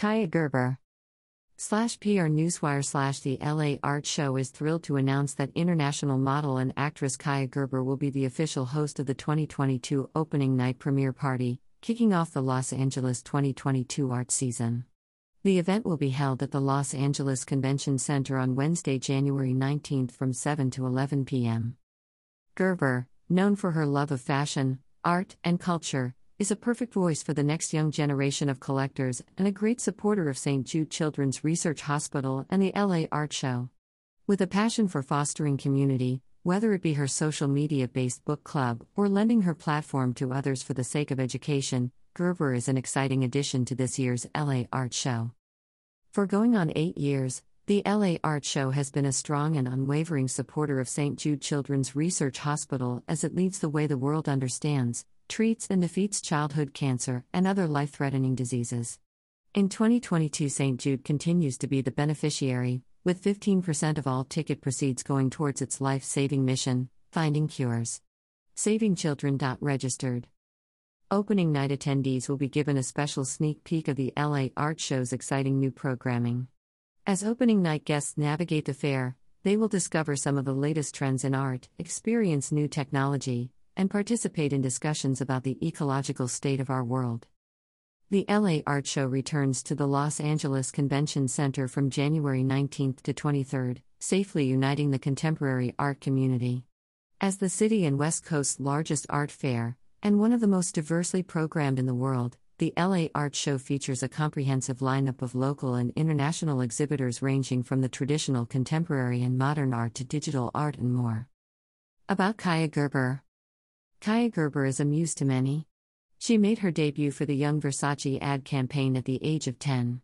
Kaia Gerber. Slash PR Newswire slash the LA Art Show is thrilled to announce that international model and actress Kaia Gerber will be the official host of the 2022 opening night premiere party, kicking off the Los Angeles 2022 art season. The event will be held at the Los Angeles Convention Center on Wednesday, January 19 from 7 to 11 p.m. Gerber, known for her love of fashion, art, and culture, is a perfect voice for the next young generation of collectors and a great supporter of St. Jude Children's Research Hospital and the LA Art Show. With a passion for fostering community, whether it be her social media based book club or lending her platform to others for the sake of education, Gerber is an exciting addition to this year's LA Art Show. For going on eight years, the LA Art Show has been a strong and unwavering supporter of St. Jude Children's Research Hospital as it leads the way the world understands, treats, and defeats childhood cancer and other life threatening diseases. In 2022, St. Jude continues to be the beneficiary, with 15% of all ticket proceeds going towards its life saving mission, finding cures. Saving Children. Registered. Opening night attendees will be given a special sneak peek of the LA Art Show's exciting new programming. As opening night guests navigate the fair, they will discover some of the latest trends in art, experience new technology, and participate in discussions about the ecological state of our world. The LA Art Show returns to the Los Angeles Convention Center from January 19 to 23, safely uniting the contemporary art community. As the city and West Coast's largest art fair, and one of the most diversely programmed in the world, the LA Art Show features a comprehensive lineup of local and international exhibitors ranging from the traditional contemporary and modern art to digital art and more. About Kaia Gerber Kaia Gerber is a muse to many. She made her debut for the Young Versace ad campaign at the age of 10.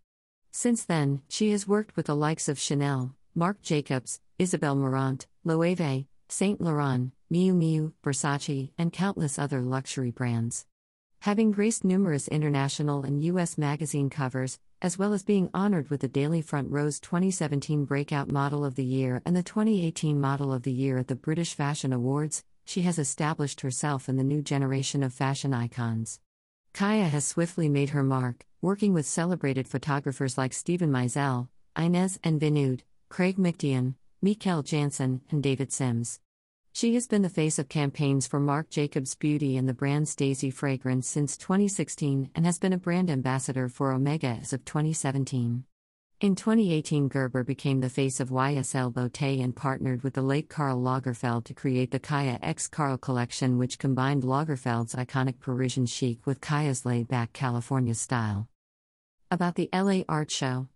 Since then, she has worked with the likes of Chanel, Marc Jacobs, Isabel Marant, Loewe, Saint Laurent, Miu Miu, Versace, and countless other luxury brands. Having graced numerous international and U.S. magazine covers, as well as being honored with the Daily Front Row's 2017 Breakout Model of the Year and the 2018 Model of the Year at the British Fashion Awards, she has established herself in the new generation of fashion icons. Kaia has swiftly made her mark, working with celebrated photographers like Steven Meisel, Inez and Vinoodh, Craig McDean, Mikael Jansson, and David Sims. She has been the face of campaigns for Marc Jacobs Beauty and the brand's Daisy fragrance since 2016 and has been a brand ambassador for Omega as of 2017. In 2018, Gerber became the face of YSL Beauté and partnered with the late Karl Lagerfeld to create the Kaia X Karl collection, which combined Lagerfeld's iconic Parisian chic with Kaia's laid back California style. About the LA Art Show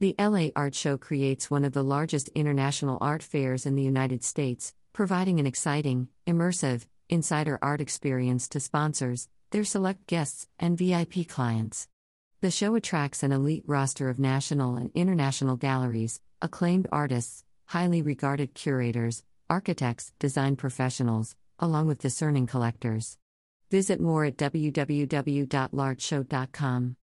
The LA Art Show creates one of the largest international art fairs in the United States, providing an exciting, immersive, insider art experience to sponsors, their select guests, and VIP clients. The show attracts an elite roster of national and international galleries, acclaimed artists, highly regarded curators, architects, design professionals, along with discerning collectors. Visit more at www.lartshow.com.